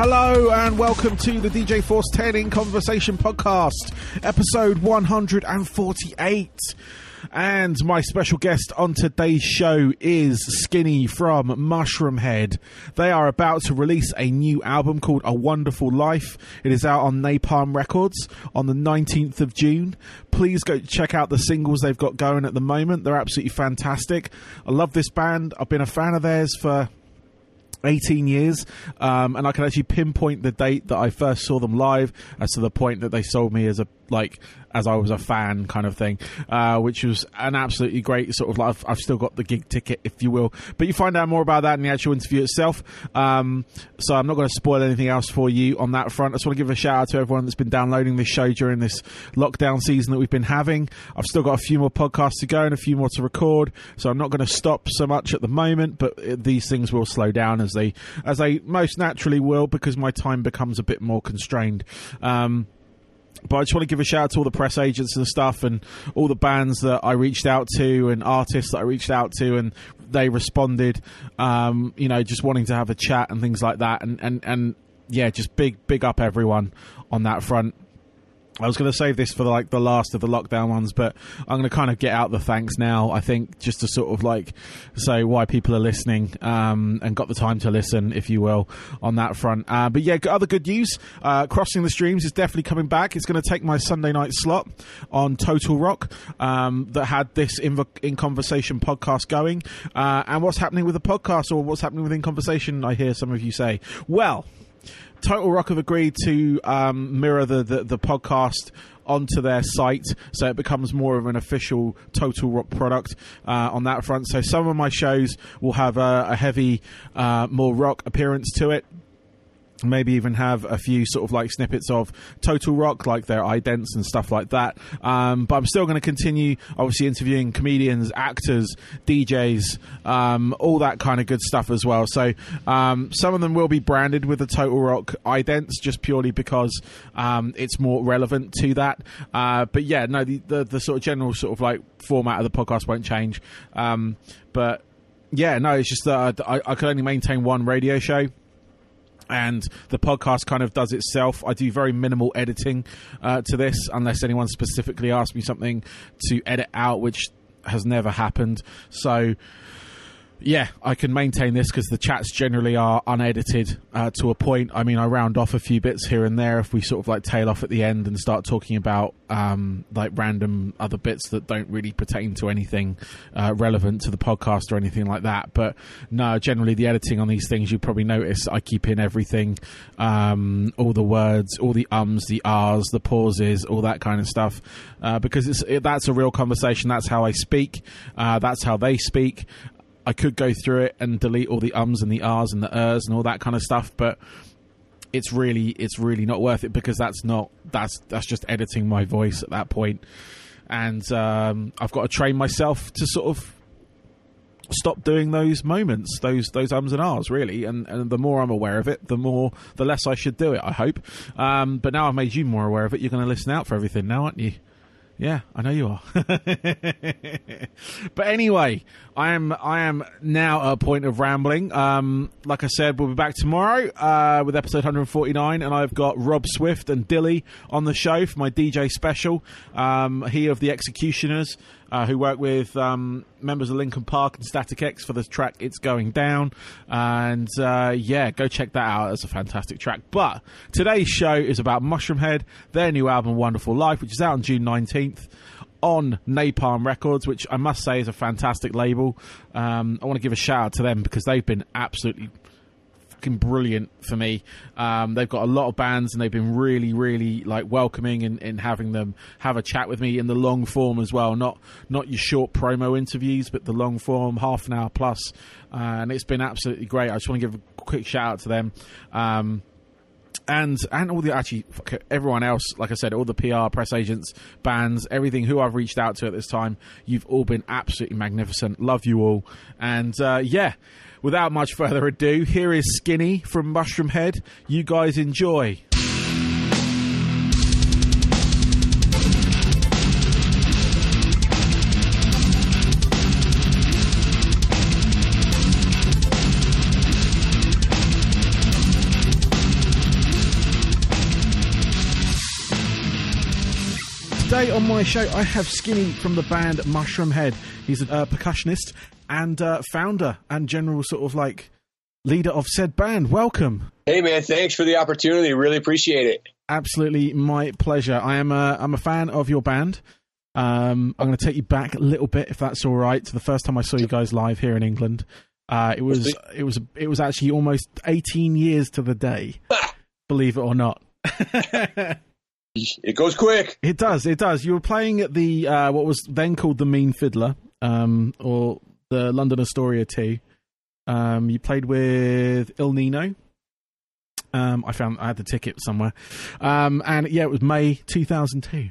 Hello and welcome to the DJ Force 10 in Conversation podcast, episode 148. And my special guest on today's show is Skinny from Mushroomhead. They are about to release a new album called A Wonderful Life. It is out on Napalm Records on the 19th of June. Please go check out the singles they've got going at the moment. They're absolutely fantastic. I love this band. I've been a fan of theirs for 18 years um, and i can actually pinpoint the date that i first saw them live as to the point that they sold me as a like as I was a fan kind of thing, uh, which was an absolutely great sort of. I've, I've still got the gig ticket, if you will, but you find out more about that in the actual interview itself. Um, so I'm not going to spoil anything else for you on that front. I just want to give a shout out to everyone that's been downloading this show during this lockdown season that we've been having. I've still got a few more podcasts to go and a few more to record, so I'm not going to stop so much at the moment. But these things will slow down as they as they most naturally will because my time becomes a bit more constrained. Um, but I just want to give a shout out to all the press agents and stuff and all the bands that I reached out to and artists that I reached out to and they responded um, you know just wanting to have a chat and things like that. And and and yeah just big big up everyone on that front I was going to save this for like the last of the lockdown ones, but I'm going to kind of get out the thanks now. I think just to sort of like say why people are listening um, and got the time to listen, if you will, on that front. Uh, but yeah, other good news: uh, Crossing the Streams is definitely coming back. It's going to take my Sunday night slot on Total Rock um, that had this in, in conversation podcast going. Uh, and what's happening with the podcast, or what's happening within conversation? I hear some of you say, well. Total Rock have agreed to um, mirror the, the, the podcast onto their site, so it becomes more of an official Total Rock product uh, on that front. So some of my shows will have a, a heavy, uh, more rock appearance to it maybe even have a few sort of like snippets of total rock like their idents and stuff like that. Um, but i'm still going to continue obviously interviewing comedians actors djs um, all that kind of good stuff as well. So um, some of them will be branded with the total rock idents just purely because um, it's more relevant to that. Uh, but yeah no the, the, the, sort of general sort of like format of the podcast won't change. Um, but yeah no it's just that I, I could only maintain one radio show and the podcast kind of does itself. I do very minimal editing uh, to this, unless anyone specifically asks me something to edit out, which has never happened. So yeah, I can maintain this because the chats generally are unedited uh, to a point. I mean, I round off a few bits here and there if we sort of like tail off at the end and start talking about um, like random other bits that don't really pertain to anything uh, relevant to the podcast or anything like that. But no, generally the editing on these things, you probably notice I keep in everything, um, all the words, all the ums, the ahs, the pauses, all that kind of stuff, uh, because it's it, that's a real conversation. That's how I speak. Uh, that's how they speak. I could go through it and delete all the ums and the ahs and the ers and all that kind of stuff, but it's really it's really not worth it because that's not that's that's just editing my voice at that point, and um, I've got to train myself to sort of stop doing those moments, those those ums and ahs, really. And, and the more I'm aware of it, the more the less I should do it. I hope. Um, but now I've made you more aware of it. You're going to listen out for everything now, aren't you? Yeah, I know you are. but anyway, I am I am now at a point of rambling. Um, like I said, we'll be back tomorrow uh, with episode 149, and I've got Rob Swift and Dilly on the show for my DJ special. Um, he of the X-Ecutioners uh, who work with um, members of Linkin Park and Static X for the track "It's Going Down," and uh, yeah, go check that out. It's a fantastic track. But today's show is about Mushroomhead, their new album "Wonderful Life," which is out on June nineteenth on Napalm Records, which I must say is a fantastic label. Um, I want to give a shout out to them because they've been absolutely fucking brilliant for me. Um, they've got a lot of bands and they've been really, really like welcoming and, and having them have a chat with me in the long form as well. Not not your short promo interviews, but the long form, half an hour plus. Uh, and it's been absolutely great. I just want to give a quick shout out to them. Um, and and all the actually everyone else, like I said, all the PR, press agents, bands, everything who I've reached out to at this time, you've all been absolutely magnificent. Love you all, and uh, yeah, without much further ado, here is Skinny from Mushroomhead. You guys enjoy. Today on my show, I have Skinny from the band Mushroom Head. He's a uh, percussionist and uh, founder and general sort of like leader of said band. Welcome. Hey man, thanks for the opportunity. Really appreciate it. Absolutely, my pleasure. I am a I'm a fan of your band. Um, I'm going to take you back a little bit, if that's all right, to the first time I saw you guys live here in England. Uh, it was it was it was actually almost 18 years to the day, believe it or not. it goes quick. It does. It does. You were playing at the uh, what was then called the Mean Fiddler, um, or the London Astoria Two. Um, you played with Ill Niño. Um, I found I had the ticket somewhere, um, and yeah, it was May 2002.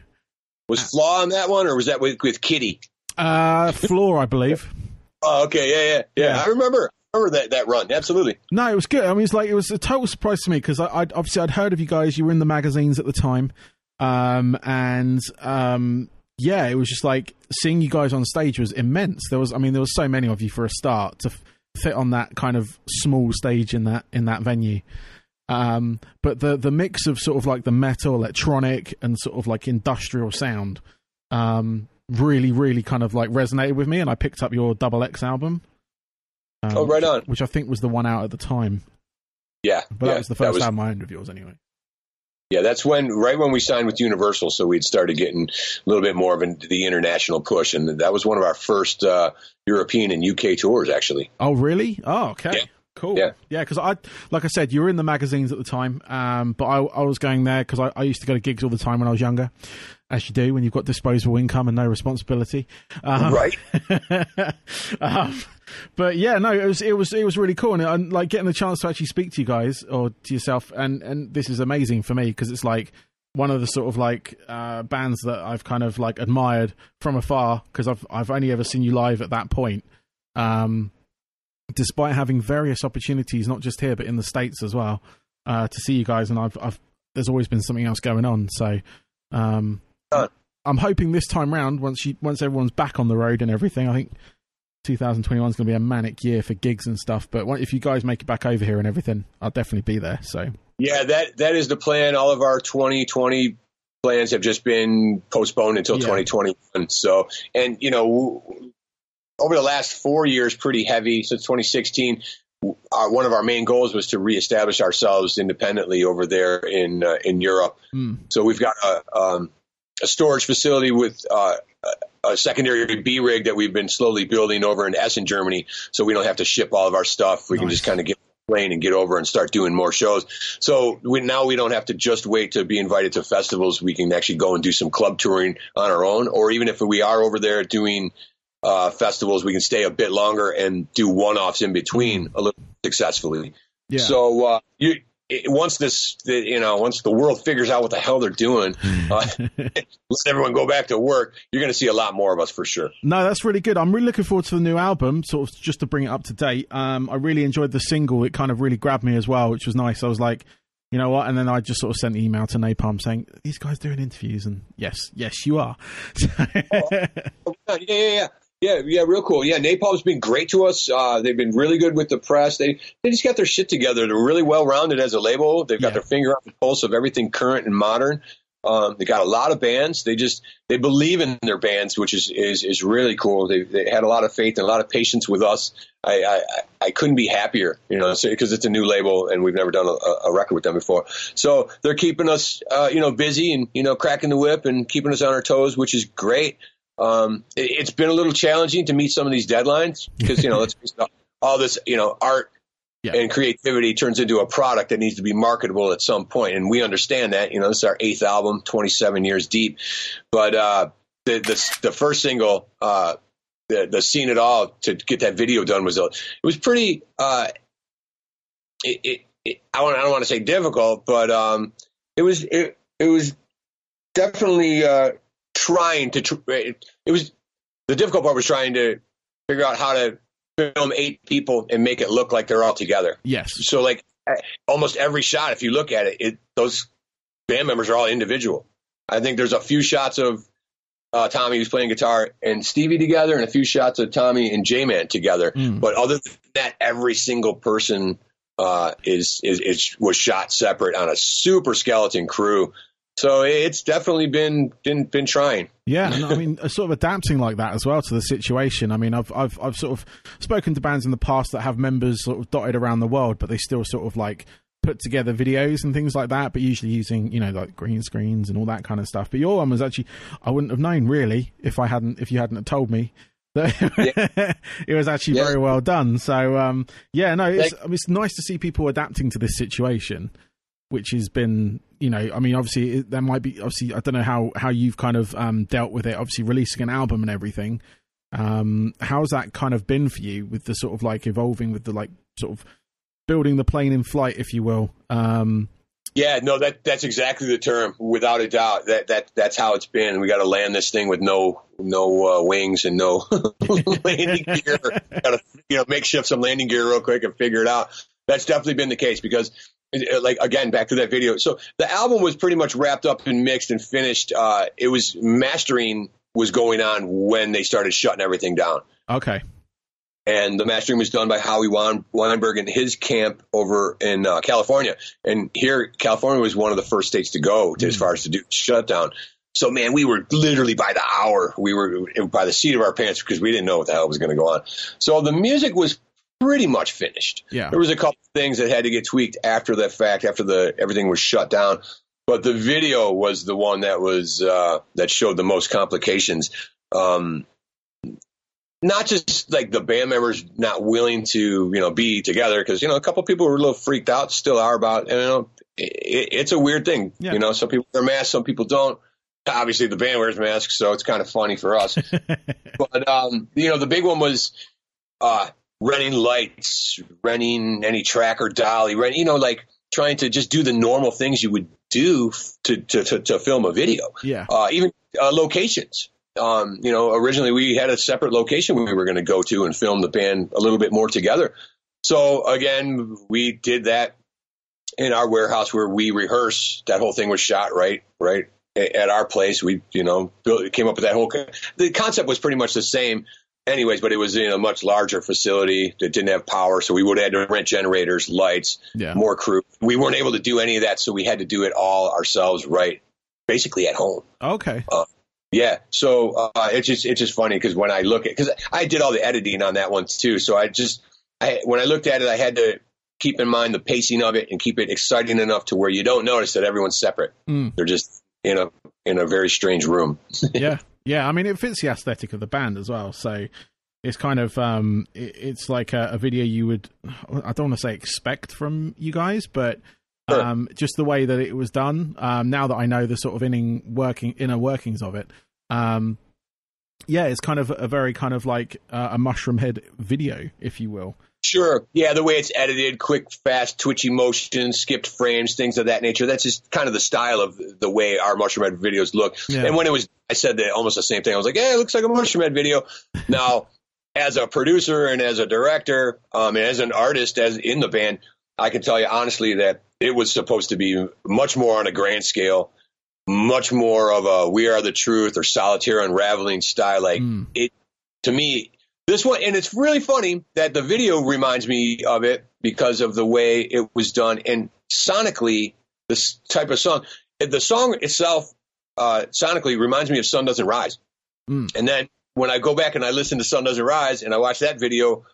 Was Flaw on that one, or was that with with Kittie? Uh, Floor, I believe. oh, okay, yeah, yeah, yeah, yeah. I remember remember that, that run. Absolutely. No, it was good. I mean, it's like it was a total surprise to me because I, I obviously I'd heard of you guys. You were in the magazines at the time, um, and um, yeah, it was just like seeing you guys on stage was immense. There was, I mean, there was so many of you for a start to f- fit on that kind of small stage in that in that venue. Um, but the the mix of sort of like the metal, electronic, and sort of like industrial sound, um, really, really kind of like resonated with me, and I picked up your Double X album. Um, oh, right on. Which I think was the one out at the time. Yeah, but yeah, that was the first was, album I owned of yours, anyway. Yeah, that's when right when we signed with Universal, so we'd started getting a little bit more of an, the international push, and that was one of our first uh, European and UK tours, actually. Oh, really? Oh, okay. Yeah. Cool. Yeah, yeah. Because I, like I said, you were in the magazines at the time, um, but I, I was going there because I, I, used to go to gigs all the time when I was younger, as you do when you've got disposable income and no responsibility. Um, right. um, but yeah, no, it was it was it was really cool, and, and, like getting the chance to actually speak to you guys or to yourself, and and this is amazing for me because it's like one of the sort of like uh, bands that I've kind of like admired from afar because I've I've only ever seen you live at that point. Um, despite having various opportunities, not just here but in the states as well, uh, to see you guys, and I've, I've there's always been something else going on. So um, I'm hoping this time round, once you once everyone's back on the road and everything, I think 2021 is going to be a manic year for gigs and stuff. But if you guys make it back over here and everything, I'll definitely be there. So yeah, that that is the plan. All of our 2020 plans have just been postponed until yeah. 2021. So, and you know, over the last four years, pretty heavy since 2016. Our, one of our main goals was to reestablish ourselves independently over there in uh, in Europe. Mm. So we've got a, um, a storage facility with uh, a secondary B rig that we've been slowly building over in Essen, Germany, so we don't have to ship all of our stuff. We nice. can just kind of get plane and get over and start doing more shows. So we, now we don't have to just wait to be invited to festivals. We can actually go and do some club touring on our own, or even if we are over there doing uh, festivals, we can stay a bit longer and do one offs in between a little successfully. Yeah. So uh, you, it, once this, the, you know, once the world figures out what the hell they're doing, uh, let everyone go back to work. You're going to see a lot more of us for sure. No, that's really good. I'm really looking forward to the new album. Sort of just to bring it up to date. Um, I really enjoyed the single. It kind of really grabbed me as well, which was nice. I was like, you know what? And then I just sort of sent an email to Napalm saying, "These guys doing interviews," and yes, yes, you are. oh, oh, yeah, yeah, yeah. Yeah, yeah, real cool. Yeah, Napalm's been great to us. Uh, they've been really good with the press. They they just got their shit together. They're really well rounded as a label. They've got yeah. their finger on the pulse of everything current and modern. Um, they got a lot of bands. They just they believe in their bands, which is is, is really cool. They, they had a lot of faith and a lot of patience with us. I I, I couldn't be happier, you know, because so, it's a new label and we've never done a, a record with them before. So they're keeping us, uh, you know, busy and you know, cracking the whip and keeping us on our toes, which is great. Um, it, has been a little challenging to meet some of these deadlines because you know let's all this you know art yeah. and creativity turns into a product that needs to be marketable at some point, and we understand that. You know, this is our eighth album, 27 years deep, but uh, the, the the first single. Uh, the, the scene at all to get that video done was it was pretty uh, it, it, it, I, want, I don't want to say difficult, but um, it was it, it was definitely uh, trying to. Tr- it, it was the difficult part was trying to figure out how to film eight people and make it look like they're all together. Yes. So like almost every shot, if you look at it, it those band members are all individual. I think there's a few shots of uh, Tommy who's playing guitar and Stevie together, and a few shots of Tommy and J Mann together. Mm. But other than that, every single person uh, is, is, is was shot separate on a super skeleton crew So it's definitely been been been trying. Yeah, and I mean, sort of adapting like that as well to the situation. I mean, I've I've I've sort of spoken to bands in the past that have members sort of dotted around the world, but they still sort of like put together videos and things like that, but usually using you know like green screens and all that kind of stuff. But your one was actually I wouldn't have known really if I hadn't if you hadn't told me. that Yeah. it was actually Yeah. very well done. So um, yeah, no, it's I mean, it's nice to see people adapting to this situation, which has been you know I mean obviously there might be obviously I don't know how how you've kind of um, dealt with it. Obviously releasing an album and everything. Um, how's that kind of been for you with the sort of like evolving with the like sort of building the plane in flight, if you will? Um, Yeah, no, that that's exactly the term, without a doubt. That that that's how it's been. We got to land this thing with no no uh, wings and no landing gear. Got to you know makeshift some landing gear real quick and figure it out. That's definitely been the case because, like again, back to that video. So the album was pretty much wrapped up and mixed and finished. Uh, it was mastering was going on when they started shutting everything down okay, and the mastering was done by Howie Wein- Weinberg in his camp over in uh, California. And here, California was one of the first states to go to, as far as to do shutdown. So man, we were literally by the hour. We were by the seat of our pants because we didn't know what the hell was going to go on. So the music was pretty much finished. Yeah. There was a couple things that had to get tweaked after that fact, after the everything was shut down. But the video was the one that was uh, that showed the most complications. Um, not just like the band members not willing to you know be together because you know a couple people were a little freaked out still are about and, you know it, it's a weird thing Yeah. you know some people wear masks some people don't obviously the band wears masks so it's kind of funny for us but um you know the big one was uh renting lights renting any tracker dolly rent you know like trying to just do the normal things you would do to to to, to film a video yeah, uh, even uh, locations. Um, you know, originally we had a separate location we were going to go to and film the band a little bit more together. So again, we did that in our warehouse where we rehearse. That whole thing was shot right, right at our place. We, you know, built, came up with that whole. The concept was pretty much the same, anyways, but it was in a much larger facility that didn't have power, so we would have had to rent generators, lights, yeah, more crew. We weren't able to do any of that, so we had to do it all ourselves, right? Basically at home. okay, Yeah, so uh, it's just it's just funny because when I look at because I did all the editing on that one too, so I just I when I looked at it, I had to keep in mind the pacing of it and keep it exciting enough to where you don't notice that everyone's separate. Mm. They're just in a in a very strange room. yeah, yeah. I mean, it fits the aesthetic of the band as well. So it's kind of um, it, it's like a, a video you would I don't want to say expect from you guys, but Sure. um, just the way that it was done. Um, now that I know the sort of inning working inner workings of it, um, yeah, it's kind of a very kind of like uh, a mushroom head video, if you will. Sure. Yeah, the way it's edited, quick, fast, twitchy motions, skipped frames, things of that nature. That's just kind of the style of the way our Mushroom Head videos look. Yeah. And when it was, I said that almost the same thing. I was like, yeah, it looks like a Mushroom Head video. Now, as a producer and as a director, um, and as an artist, as in the band, I can tell you honestly that it was supposed to be much more on a grand scale, much more of a "We Are the Truth" or solitaire unraveling style. Like Mm. it, to me, this one, and it's really funny that the video reminds me of it because of the way it was done and sonically, this type of song. The song itself, uh, sonically, reminds me of "Sun Doesn't Rise." Mm. And then when I go back and I listen to "Sun Doesn't Rise" and I watch that video,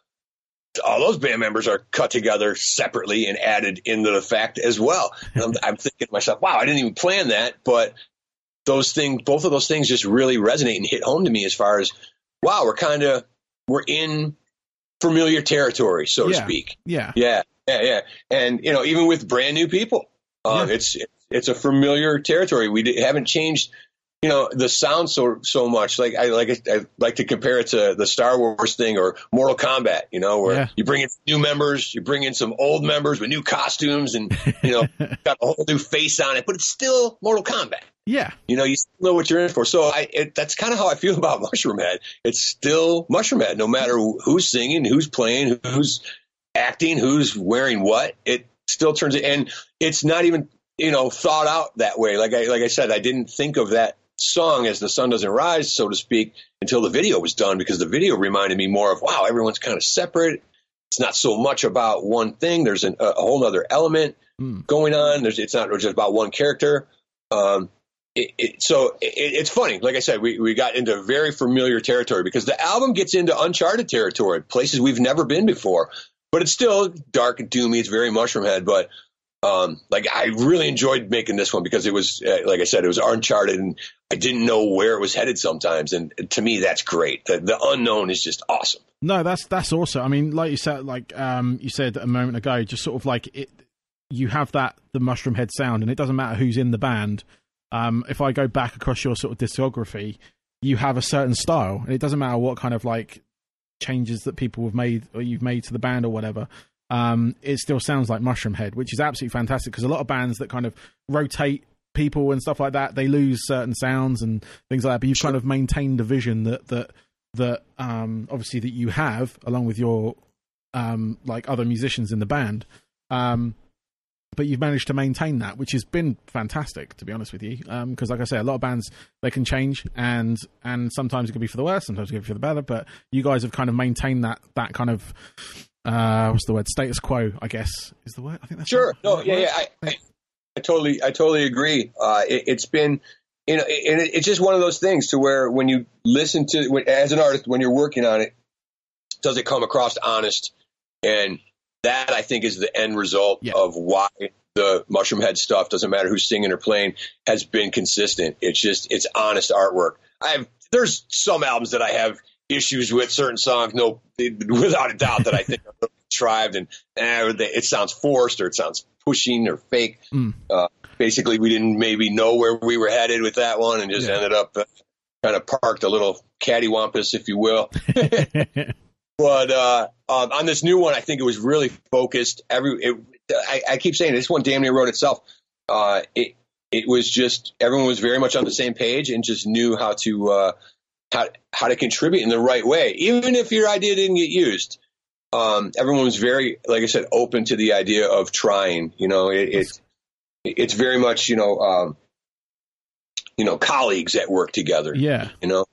all those band members are cut together separately and added into the fact as well. And I'm, I'm thinking to myself, wow, I didn't even plan that, but those things, both of those things just really resonate and hit home to me as far as, wow, we're kind of, we're in familiar territory, so to speak. Yeah, Yeah, yeah, yeah. And, you know, even with brand new people, um, Yeah. it's, it's a familiar territory. We haven't changed, you know, the sound so, so much. Like I like, I like to compare it to the Star Wars thing or Mortal Kombat, you know, where Yeah. you bring in new members, you bring in some old members with new costumes and, you know, got a whole new face on it, but it's still Mortal Kombat. yeah, You know, you still know what you're in for. So I, it, that's kind of how I feel about Mushroom Head. It's still Mushroom Head, no matter who's singing, who's playing, who's acting, who's wearing what. It still turns it, and it's not even you know thought out that way. Like I like I said, I didn't think of that song as the sun doesn't rise, so to speak, until the video was done because the video reminded me more of wow, everyone's kind of separate. It's not so much about one thing. There's an, a whole other element Mm. going on. There's it's not just about one character. Um, it, it, so it, it's funny. Like I said, we, we got into very familiar territory because the album gets into uncharted territory, places we've never been before. But it's still dark and doomy. It's very Mushroomhead. But um, like I really enjoyed making this one because it was, uh, like I said, it was uncharted, and I didn't know where it was headed sometimes. And to me, that's great. The, the unknown is just awesome. No, that's that's awesome. I mean, like you said, like um, you said a moment ago, just sort of like it. You have that the Mushroomhead sound, and it doesn't matter who's in the band um, if I go back across your sort of discography, you have a certain style, and it doesn't matter what kind of like changes that people have made or you've made to the band or whatever. Um, it still sounds like Mushroomhead, which is absolutely fantastic because a lot of bands that kind of rotate people and stuff like that, they lose certain sounds and things like that. But you've kind of maintained the vision that that that um, obviously that you have along with your um, like other musicians in the band. Um, but you've managed to maintain that, which has been fantastic, to be honest with you. Because, um, like I say, a lot of bands they can change, and and sometimes it can be for the worse, sometimes it can be for the better. But you guys have kind of maintained that that kind of uh, what's the word status quo, I guess is the word. I think that's sure. no, yeah, yeah. I, I, I, totally, I totally agree. Uh, it, has been, you know, and it, it's just one of those things to where when you listen to as an artist when you're working on it, does it come across honest and that I think is the end result yeah. of why the mushroom head stuff doesn't matter who's singing or playing has been consistent. It's just it's honest artwork. I have there's some albums that I have issues with certain songs, no, without a doubt that I think are contrived and eh, it sounds forced or it sounds pushing or fake. Mm. Uh, basically, we didn't maybe know where we were headed with that one and just yeah. ended up uh, kind of parked a little cattywampus, if you will. But uh, um, on this new one, I think it was really focused. Every it, I, I, keep saying this one damn near wrote itself. Uh, it it was just everyone was very much on the same page and just knew how to uh, how how to contribute in the right way, even if your idea didn't get used. Um, everyone was very, like I said, open to the idea of trying. You know, it, it it's very much you know um, you know colleagues that work together. Yeah, you know,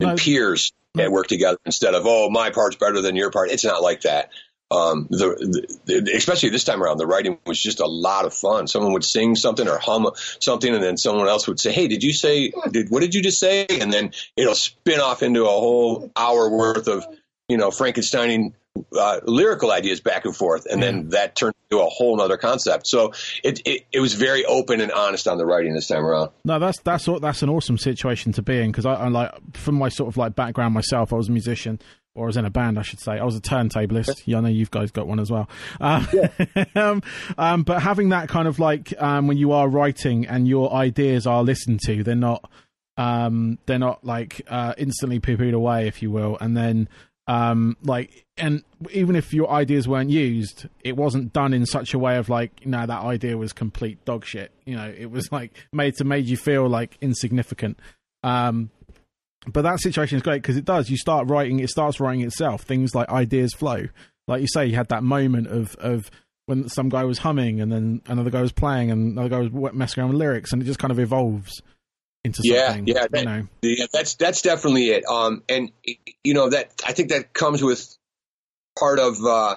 and peers that work together instead of oh my part's better than your part. It's not like that. Um, the, the, especially this time around, the writing was just a lot of fun. Someone would sing something or hum something, and then someone else would say, "Hey, did you say? Did, what did you just say?" And then it'll spin off into a whole hour worth of you know Frankensteining uh, lyrical ideas back and forth, and then that turned into a whole other concept. So it, it, it was very open and honest on the writing this time around. No, that's that's that's an awesome situation to be in because I, I like from my sort of like background myself, I was a musician or was in a band, I should say. I was a turntablist. Yeah, I know you've guys got one as well. Uh, yeah. um, um, but having that kind of like um, when you are writing and your ideas are listened to, they're not um, they're not like uh, instantly poo pooed away, if you will, and then um, like, and even if your ideas weren't used, it wasn't done in such a way of like, you know, that idea was complete dog shit. You know, it was like made to made you feel like insignificant. Um, but that situation is great because it does. You start writing, it starts writing itself. Things like ideas flow. Like you say, you had that moment of of when some guy was humming and then another guy was playing and another guy was messing around with lyrics, and it just kind of evolves into something. Yeah, yeah, that, you know. yeah, that's that's definitely it. Um, and you know that I think that comes with part of uh,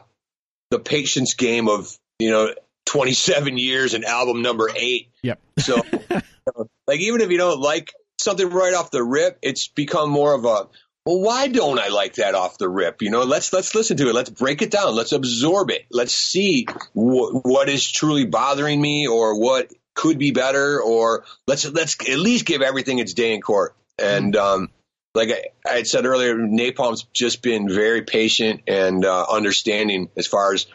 the patience game of you know 27 years and album number eight. Yep. So, like, even if you don't like something right off the rip, it's become more of a well, why don't I like that off the rip? You know, let's let's listen to it. Let's break it down. Let's absorb it. Let's see wh- what is truly bothering me or what could be better, or let's let's at least give everything its day in court. And um, like I, I, said earlier, Napalm's just been very patient and uh, understanding as far as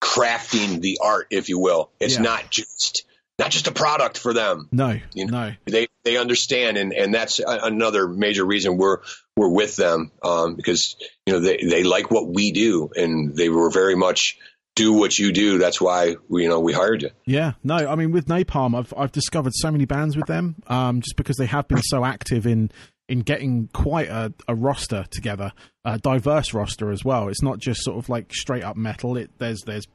crafting the art, if you will. It's yeah. not just not just a product for them. No, you know, no. They they understand, and and that's another major reason we're we're with them um, because you know they they like what we do, and they were very much do what you do. That's why we, you know we hired you. Yeah, no, I mean with Napalm, I've I've discovered so many bands with them, um, just because they have been so active in in getting quite a, a roster together, a diverse roster as well. It's not just sort of like straight up metal. It there's there's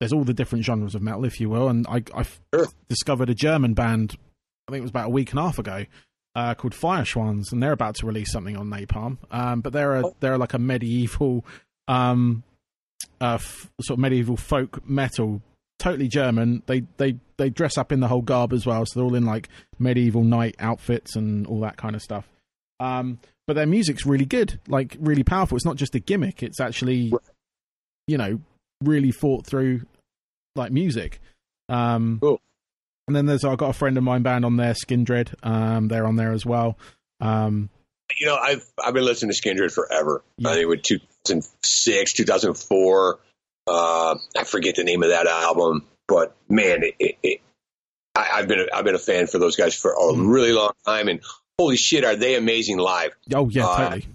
there's all the different genres of metal, if you will. And I I sure. discovered a German band. I think it was about a week and a half ago. Uh, called Feuerschwanz, and they're about to release something on Napalm. Um, but they're a, oh. they're like a medieval um, uh, f- sort of medieval folk metal totally German. They they they dress up in the whole garb as well, so they're all in like medieval knight outfits and all that kind of stuff. Um, but their music's really good, like really powerful. It's not just a gimmick; it's actually, you know, really thought through, like music. Um, Cool. And then there's I've got a friend of mine band on there, Skindred. Um, they're on there as well. Um, You know, I've I've been listening to Skindred forever. Yeah. I think with 2006, 2004. Uh, I forget the name of that album, but man, it, it, it, I, I've been a, I've been a fan for those guys for a Mm. really long time, and holy shit, are they amazing live? oh yeah, Uh, totally.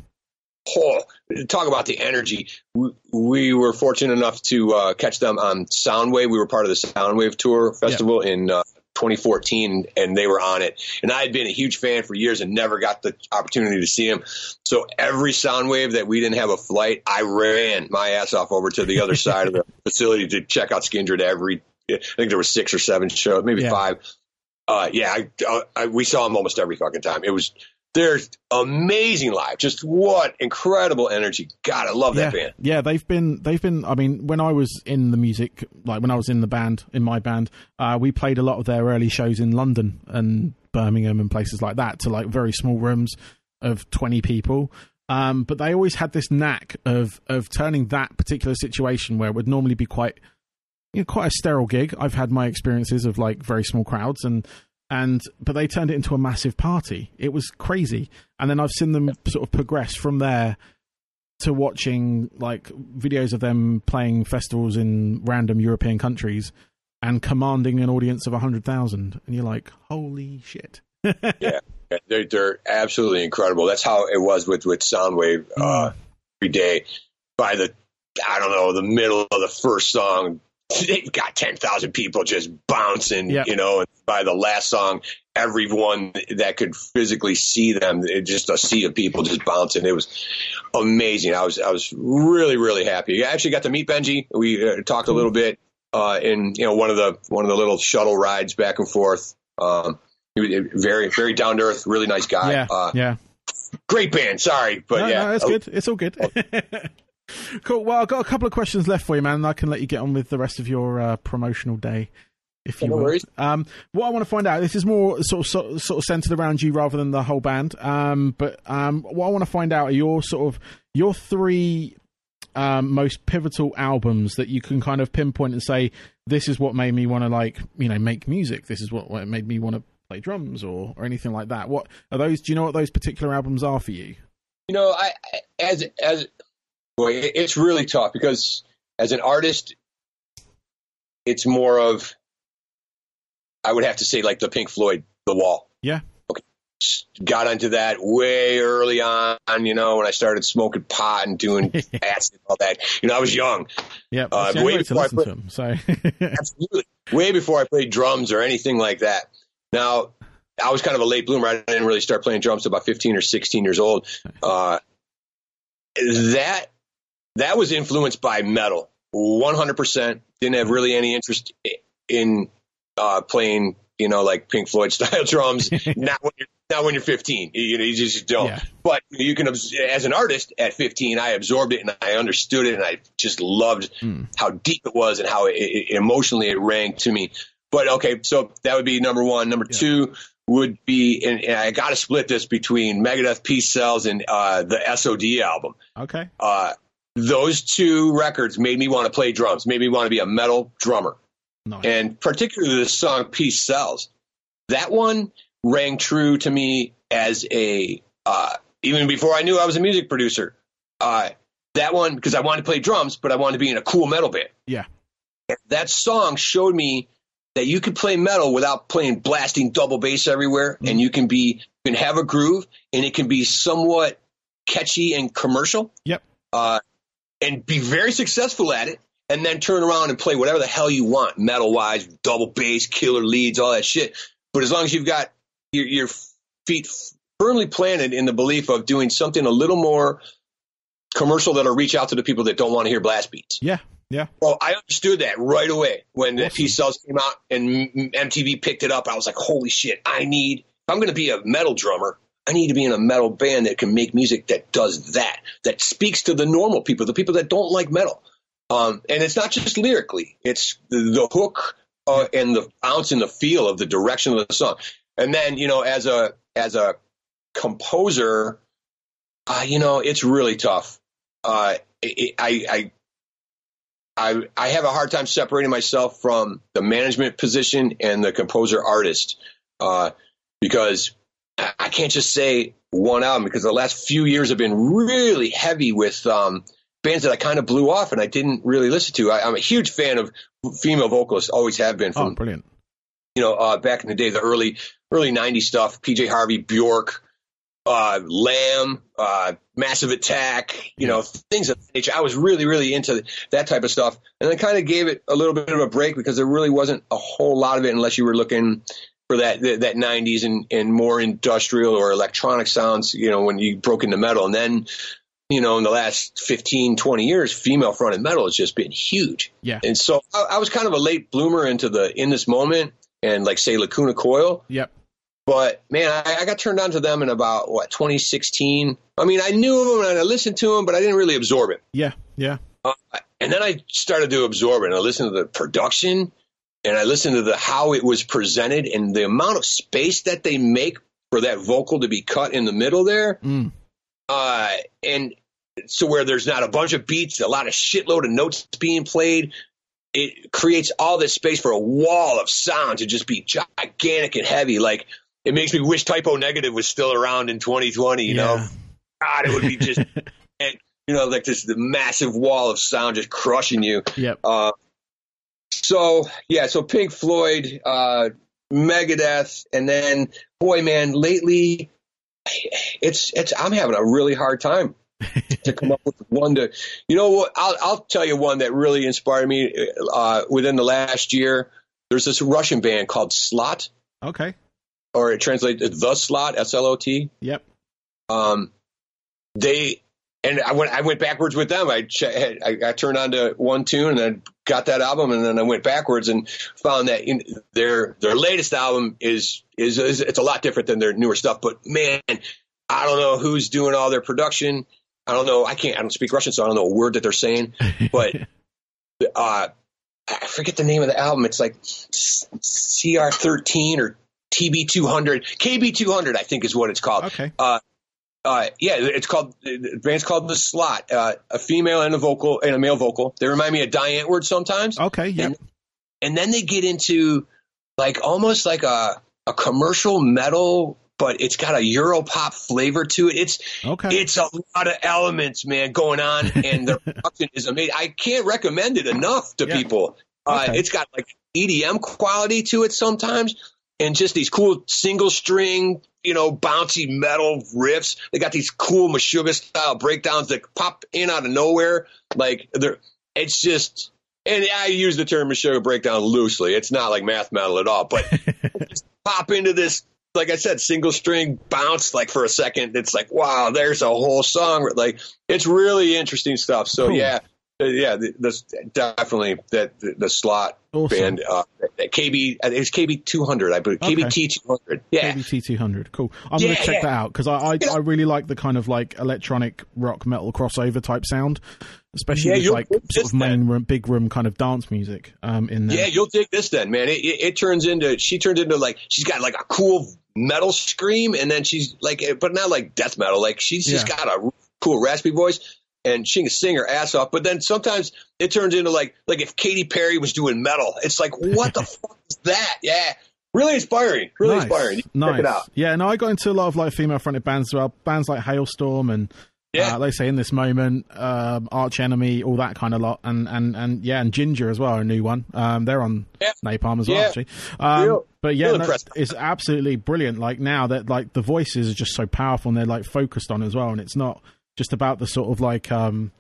Oh, talk about the energy. We, we were fortunate enough to uh, catch them on Soundwave. We were part of the Soundwave Tour Festival in uh, 2014, and they were on it. And I had been a huge fan for years and never got the opportunity to see them. So every Soundwave that we didn't have a flight, I ran my ass off over to the other side of the facility to check out Skindred every. I think there were six or seven shows, maybe Yeah. five. Uh, yeah, I, uh, I, we saw them almost every fucking time. It was they're amazing live. Just what incredible energy. God, I love yeah, that band. yeah, they've been they've been. I mean, when I was in the music, like when I was in the band, in my band, uh, we played a lot of their early shows in London and Birmingham and places like that to like very small rooms of twenty people. Um, but they always had this knack of of turning that particular situation where it would normally be quite you know, quite a sterile gig. I've had my experiences of like very small crowds and and but they turned it into a massive party. It was crazy. And then I've seen them sort of progress from there to watching like videos of them playing festivals in random European countries and commanding an audience of 100,000 and you're like, "Holy shit." Yeah, they're they're absolutely incredible. That's how it was with with Soundwave uh, Mm. every day. By the I don't know the middle of the first song, they've got ten thousand people just bouncing. You know, and by the last song, everyone that could physically see them, it, just a sea of people just bouncing. It was amazing. I was I was really really happy. I actually got to meet Benji. We uh, talked a little bit uh, in you know one of the one of the little shuttle rides back and forth. Um, he was very very down to earth, really nice guy. yeah. Uh, yeah. Great band. Sorry, but no, yeah, no, it's good. It's all good. cool. Well, I've got a couple of questions left for you, man. and I can let you get on with the rest of your uh, promotional day, if you No will. worries. Um, what I want to find out, this is more sort of sort, sort of centered around you rather than the whole band. Um, but um, what I want to find out are your sort of your three um, most pivotal albums that you can kind of pinpoint and say this is what made me want to like you know make music. This is what, what made me want to play drums or or anything like that. What are those? Do you know what those particular albums are for you? you know, I I- as as boy, it's really tough because as an artist, it's more of I would have to say like the Pink Floyd, The Wall. Yeah. Okay. Got into that way early on, you know, when I started smoking pot and doing acid and all that. You know, I was young. Yeah, Uh, way before I listen to them. So Absolutely. Way before I played drums or anything like that. Now, I was kind of a late bloomer. I didn't really start playing drums until about 15 or 16 years old. Uh, that that was influenced by metal, 100%. Didn't have really any interest in uh, playing, you know, like Pink Floyd style drums. not when you're not when you're 15. You know, you just don't. Yeah. But you can, as an artist at 15, I absorbed it and I understood it and I just loved Mm. how deep it was and how it, it, emotionally it rang to me. But okay, so that would be number one. Number Yeah. two would be, and, and I got to split this between Megadeth, Peace Sells, and uh, the SOD album. okay, Uh, those two records made me want to play drums, made me want to be a metal drummer nice. and particularly the song "Peace Sells." That one rang true to me as a uh, even before I knew I was a music producer. Uh, that one because I wanted to play drums, but I wanted to be in a cool metal band. Yeah. that song showed me that you could play metal without playing blasting double bass everywhere, Mhm. and you can be you can have a groove, and it can be somewhat catchy and commercial. Yep. Uh, and be very successful at it, and then turn around and play whatever the hell you want, metal wise, double bass, killer leads, all that shit. But as long as you've got your, your feet firmly planted in the belief of doing something a little more commercial that'll reach out to the people that don't want to hear blast beats. yeah, yeah, Well, I understood that right away when the Awesome. Peace Sells came out and MTV picked it up. I was like, holy shit, I need, if I'm going to be a metal drummer, I need to be in a metal band that can make music that does that, that speaks to the normal people, the people that don't like metal. Um, and it's not just lyrically; it's the, the hook uh, and the ounce and the feel of the direction of the song. And then, you know, as a as a composer, uh, you know, it's really tough. Uh, it, I, I I I have a hard time separating myself from the management position and the composer artist uh, because I can't just say one album because the last few years have been really heavy with um, bands that I kind of blew off and I didn't really listen to. I, am a huge fan of female vocalists, always have been. From oh, brilliant! You know, uh, back in the day, the early early '90s stuff, PJ Harvey, Bjork, uh, Lamb, uh, Massive Attack, you know, things of that nature. I was really, really into that type of stuff. And I kind of gave it a little bit of a break because there really wasn't a whole lot of it unless you were looking for that, that, 90s and, and more industrial or electronic sounds, you know, when you broke into metal. And then, you know, in the last 15, 20 years, female fronted metal has just been huge. Yeah. And so I, I was kind of a late bloomer into the, in this moment and like say Lacuna Coil. Yep. But man, I, I, got turned on to them in about what 2016. I mean, I knew of them and I listened to them, but I didn't really absorb it. Yeah, yeah. Uh, and then I started to absorb it. And I listened to the production, and I listened to the how it was presented, and the amount of space that they make for that vocal to be cut in the middle there. Mm. Uh, and so where there's not a bunch of beats, a lot of shitload of notes being played, it creates all this space for a wall of sound to just be gigantic and heavy. Like it makes me wish Type O Negative was still around in 2020. You yeah. know, God, it would be just, and, you know, like this the massive wall of sound just crushing you. Yep. Uh, so yeah, so Pink Floyd, uh, Megadeth, and then boy, man, lately it's it's I'm having a really hard time to come up with one to, you know what? I'll I'll tell you one that really inspired me uh, within the last year. There's this Russian band called Slot. Okay or it translates the slot S L O T. Yep. Um, they and I went I went backwards with them. I I, I turned on to one tune and then got that album and then I went backwards and found that in their their latest album is, is is it's a lot different than their newer stuff. But man, I don't know who's doing all their production. I don't know. I can't. I don't speak Russian, so I don't know a word that they're saying. But uh, I forget the name of the album. It's like CR13 or TB200, KB200, I think is what it's called. Okay. Uh, uh, yeah, it's called the band's called the Slot. Uh, a female and a vocal and a male vocal. They remind me of Die Antwoord sometimes. Okay, yeah. And, and, then they get into like almost like a a commercial metal, but it's got a Europop flavor to it. It's okay. It's a lot of elements, man, going on, and the production is amazing. I can't recommend it enough to yeah. people. Uh, okay. It's got like EDM quality to it sometimes and just these cool single string, you know, bouncy metal riffs. They got these cool Meshuggah style breakdowns that pop in out of nowhere. Like they're, it's just, and I use the term Meshuggah breakdown loosely. It's not like math metal at all, but pop into this, like I said, single string bounce like for a second. It's like, wow, there's a whole song. Like it's really interesting stuff. So cool. yeah, yeah, this definitely that the, the slot awesome. band uh, KB it's KB two hundred I believe. Okay. KBT two hundred. Yeah. KBT two hundred. Cool. I'm yeah, gonna check yeah. that out because I I, I, really like the kind of like electronic rock metal crossover type sound especially yeah, with like sort of main room big room kind of dance music um in there. Yeah you'll dig this then man. It, it, it turns into she turns into like she's got like a cool metal scream and then she's like but not like death metal. Like she's just got a cool raspy voice and she can sing her ass off. But then sometimes it turns into like like if Katy Perry was doing metal. It's like what the fuck is that? Yeah. Really inspiring. Really nice. inspiring. Nice. Check it out. Yeah, no, I got into a lot of like female fronted bands as well. Bands like Halestorm and yeah. Uh, they say in this moment, um, Arch Enemy, all that kind of lot, and and and yeah, and Jinjer as well, a new one. Um, they're on yeah. Napalm as well, yeah. actually. Um, Real, but yeah, no, it's absolutely brilliant. Like now that like the voices are just so powerful, and they're like focused on as well, and it's not just about the sort of like um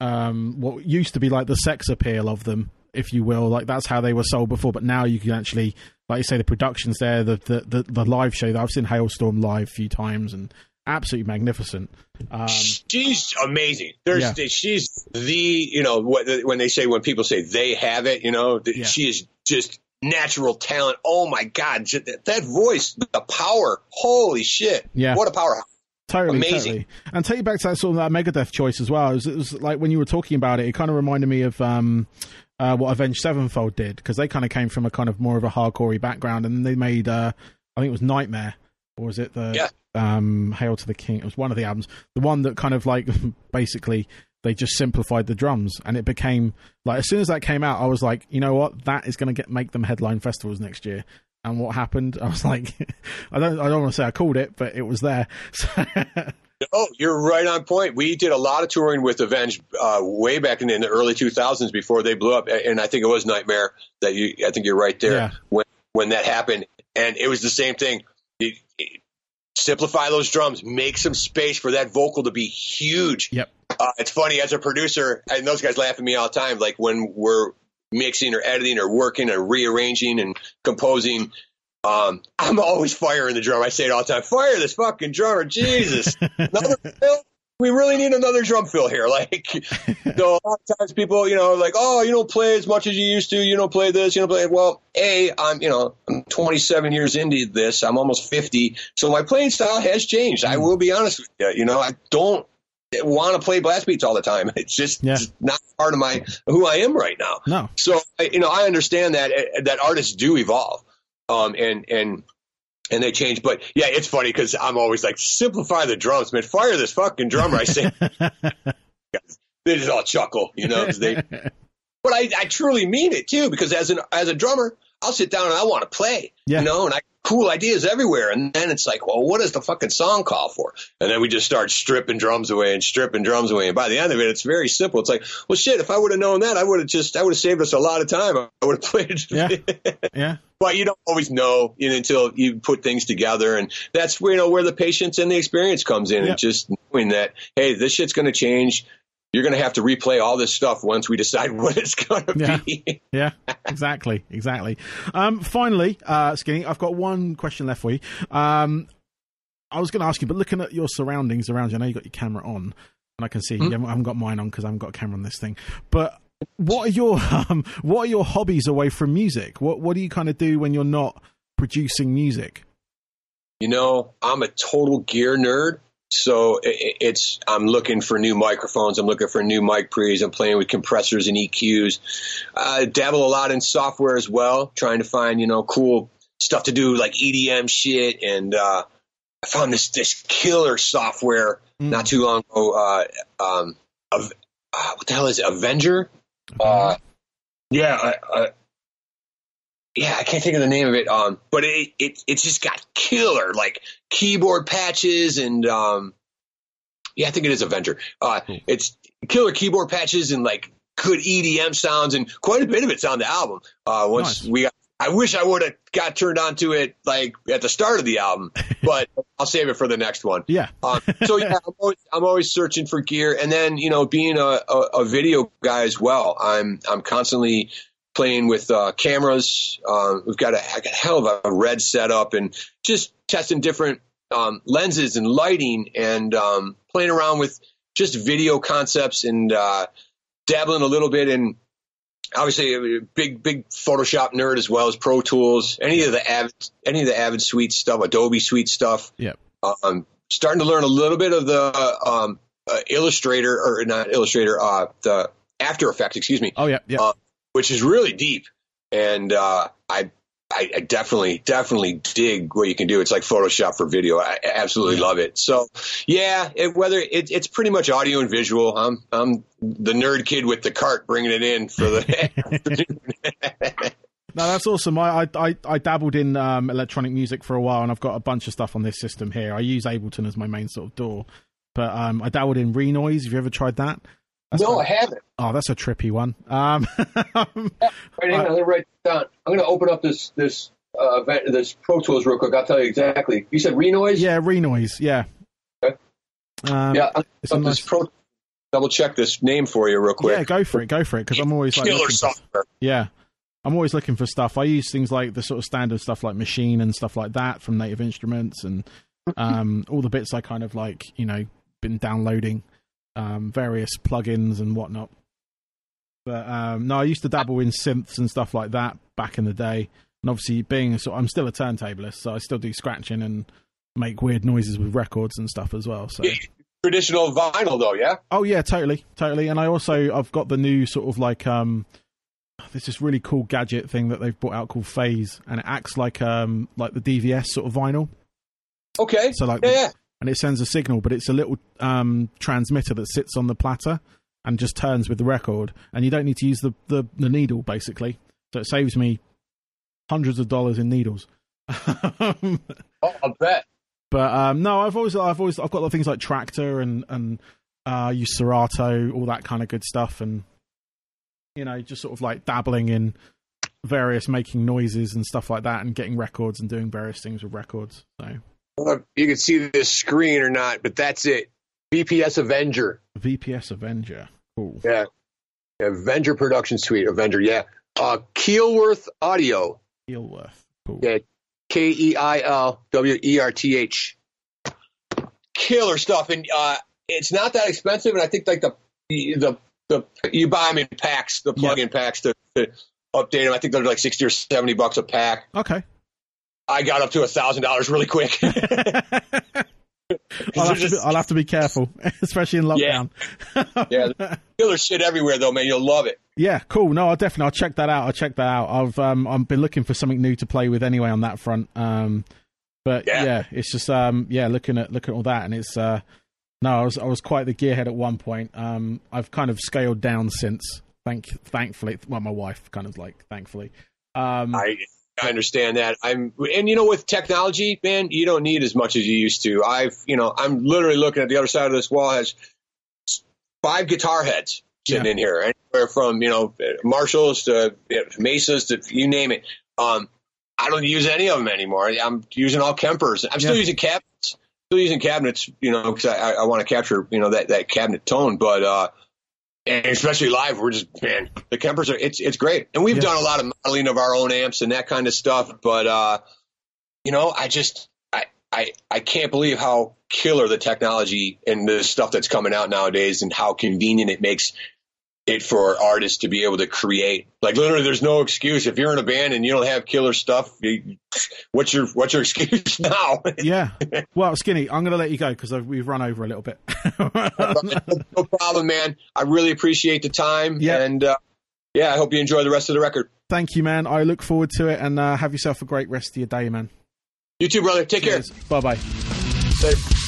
um what used to be like the sex appeal of them if you will. Like that's how they were sold before but now you can actually like you say the productions there the the the, the live show. That i've seen Halestorm live a few times and absolutely magnificent. Um, she's amazing. There's yeah. she's the you know when they say when people say they have it you know yeah. she is just natural talent. Oh my god. That voice the power. Holy shit. Yeah. What a powerhouse Totally, Amazing. totally. And take you back to that sort of that Megadeth choice as well. It was, it was like when you were talking about it, it kind of reminded me of um, uh, what Avenged Sevenfold did because they kind of came from a kind of more of a hardcorey background, and they made uh, I think it was Nightmare, or was it the Yeah. um, Hail to the King? It was one of the albums, the one that kind of like basically they just simplified the drums, and it became like as soon as that came out, I was like, you know what, that is going to get make them headline festivals next year. And what happened? I was like, I don't, I don't want to say I called it, but it was there. So, Oh, you're right on point. We did a lot of touring with Avenged uh, way back in, in the early 2000s before they blew up, and I think it was Nightmare that you. I think you're right there Yeah. when when that happened, and it was the same thing. You- you- simplify those drums, make some space for that vocal to be huge. Yep. Uh, it's funny as a producer, and those guys laugh at me all the time. Like when we're mixing or editing or working or rearranging and composing. Um, I'm always firing the drum. I say it all the time. Fire this fucking drummer, Jesus! Another fill? We really need another drum fill here. Like, so a lot of times people, you know, like, oh, you don't play as much as you used to. You don't play this. You don't play. Well, a, I'm, you know, I'm 27 years into this. I'm almost 50, so my playing style has changed. I will be honest with you. You know, I don't want to play blast beats all the time. It's just, Yeah. just not part of my who I am right now. no, So I- you know, I understand that uh, that artists do evolve, um, and and and they change. But yeah, it's funny because I'm always like, simplify the drums, man. Fire this fucking drummer. I say, they just all chuckle, you know. they, but I, I truly mean it too, because as an as a drummer, I'll sit down and I want to play, Yeah. you know, and I cool ideas everywhere, and then it's like, well, what does the fucking song call for? And then we just start stripping drums away and stripping drums away, and by the end of it, it's very simple. It's like, well, shit, if I would have known that, I would have just, I would have saved us a lot of time. I would have played. Yeah. yeah, but you don't always know you know, until you put things together, and that's where you know where the patience and the experience comes in, Yep. and just knowing that hey, this shit's going to change. You're going to have to replay all this stuff once we decide what it's going to Yeah. be. yeah, exactly, exactly. Um, finally, uh, Skinny, I've got one question left for you. Um, I was going to ask you, but looking at your surroundings around you, I know you got your camera on, and I can see Hmm? you haven't, I haven't got mine on because I haven't got a camera on this thing. But what are your um, what are your hobbies away from music? What what do you kind of do when you're not producing music? You know, I'm a total gear nerd. So i- i- it's I'm looking for new microphones. I'm looking for new mic pre's. I'm playing with compressors and EQs. I dabble a lot in software as well, trying to find you know cool stuff to do like EDM shit. And uh, I found this this killer software Mm. not too long ago. Uh, um, uh, what the hell is it? Avenger? Uh, yeah, yeah, I can't think of the name of it. Um, but it it it's just got killer like keyboard patches and um, yeah, I think it is Avenger. Uh, Cool. it's killer keyboard patches and like good EDM sounds and quite a bit of it's on the album. Uh, once Nice. we got, I wish I would have got turned on to it like at the start of the album, but I'll save it for the next one. yeah, Um, so yeah, I'm always, I'm always searching for gear, and then you know, being a, a, a video guy as well, I'm I'm constantly playing with uh, cameras. Um, we've got a, a hell of a red setup, and just testing different um, lenses and lighting, and um, playing around with just video concepts, and uh, dabbling a little bit in. Obviously, a big, big Photoshop nerd as well as Pro Tools. Any of the Avid, any of the Avid Suite stuff, Adobe Suite stuff Yep. um, starting to learn a little bit of the um, uh, Illustrator or not Illustrator, uh, the After Effects, excuse me, oh yeah, yeah. Uh, which is really deep. And uh, I, I, I definitely, definitely dig what you can do. It's like Photoshop for video. I I absolutely Yeah. love it. So, yeah, it, whether it, it's pretty much audio and visual. I'm, I'm the nerd kid with the cart bringing it in for the. No, that's awesome. I, I I I dabbled in um, electronic music for a while, and I've got a bunch of stuff on this system here. I use Ableton as my main sort of DAW, but um, I dabbled in Renoise. Have you ever tried that? That's no, a- I haven't. oh, that's a trippy one. Um, Right, hang on, let me write down. I'm going to open up this this uh, event, this Pro Tools real quick. I'll tell you exactly. You said Renoise? yeah, Renoise. Yeah. Okay. Um, yeah. I'm it's a up nice- this Pro. Double check this name for you real quick. yeah, go for it. Go for it. Because I'm always like Killer looking for- Yeah. I'm always looking for stuff. I use things like the sort of standard stuff like Machine and stuff like that from Native Instruments and um, all the bits I kind of like, you know, been downloading, um, various plugins and whatnot. But um, no, I used to dabble in synths and stuff like that back in the day. And obviously, being a sort, I'm still a turntablist, so I still do scratching and make weird noises with records and stuff as well. So. Traditional vinyl, though, yeah. Oh yeah, totally, totally. And I also I've got the new sort of like um, this this really cool gadget thing that they've brought out called Phase, and it acts like um like the DVS sort of vinyl. Okay. So like yeah, yeah. And it sends a signal, but it's a little um, transmitter that sits on the platter and just turns with the record, and you don't need to use the, the, the needle basically. So it saves me hundreds of dollars in needles. oh, I bet. But um, no, I've always I've always I've got things like Traktor and and uh, use Serato, all that kind of good stuff, and you know just sort of like dabbling in various making noises and stuff like that, and getting records and doing various things with records. So you can see this screen or not, but that's it. VPS Avenger. VPS Avenger. Cool. Yeah. Avenger Production Suite. Avenger, yeah. Uh, Keilwerth Audio. Keilwerth. Cool. Yeah. K E I L W E R T H. Killer stuff. And uh, it's not that expensive. And I think like the, the, the, you buy them in packs, the plug in yeah. packs to, to update them. I think they're like 60 or 70 bucks a pack. Okay. I got up to a thousand dollars really quick. I'll, have just, be, I'll, have to be, careful, especially in lockdown. Yeah, yeah killer shit everywhere though, man. You'll love it. Yeah, cool. No, I'll definitely I'll check that out. I'll check that out. I've um I've been looking for something new to play with anyway on that front. Um, but yeah, yeah it's just um yeah looking at looking at all that and it's uh no I was I was quite the gearhead at one point. Um, I've kind of scaled down since. Thank thankfully, well, my wife kind of like thankfully. Um, I I understand that. I'm, and you know, with technology, man, you don't need as much as you used to. I've, you know, I'm literally looking at the other side of this wall has five guitar heads sitting yeah. in here, anywhere from you know Marshalls to you know, Mesas to you name it. Um, I don't use any of them anymore. I'm using all Kempers. I'm still yeah. using cabinets. Still using cabinets, you know, because I, I want to capture, you know, that that cabinet tone. But uh, and especially live, we're just man, the Kempers are it's it's great, and we've yes. done a lot of modeling of our own amps and that kind of stuff. But uh, you know, I just I I I can't believe how killer the technology and the stuff that's coming out nowadays, and how convenient it makes it for artists to be able to create. Like literally, there's no excuse if you're in a band and you don't have killer stuff. You, what's your what's your excuse now? yeah. Well, Skinny, I'm going to let you go because we've run over a little bit. no problem, man. I really appreciate the time. Yeah. And uh, yeah, I hope you enjoy the rest of the record. Thank you, man. I look forward to it, and uh, have yourself a great rest of your day, man. You too, brother. Take Cheers. care. Bye bye.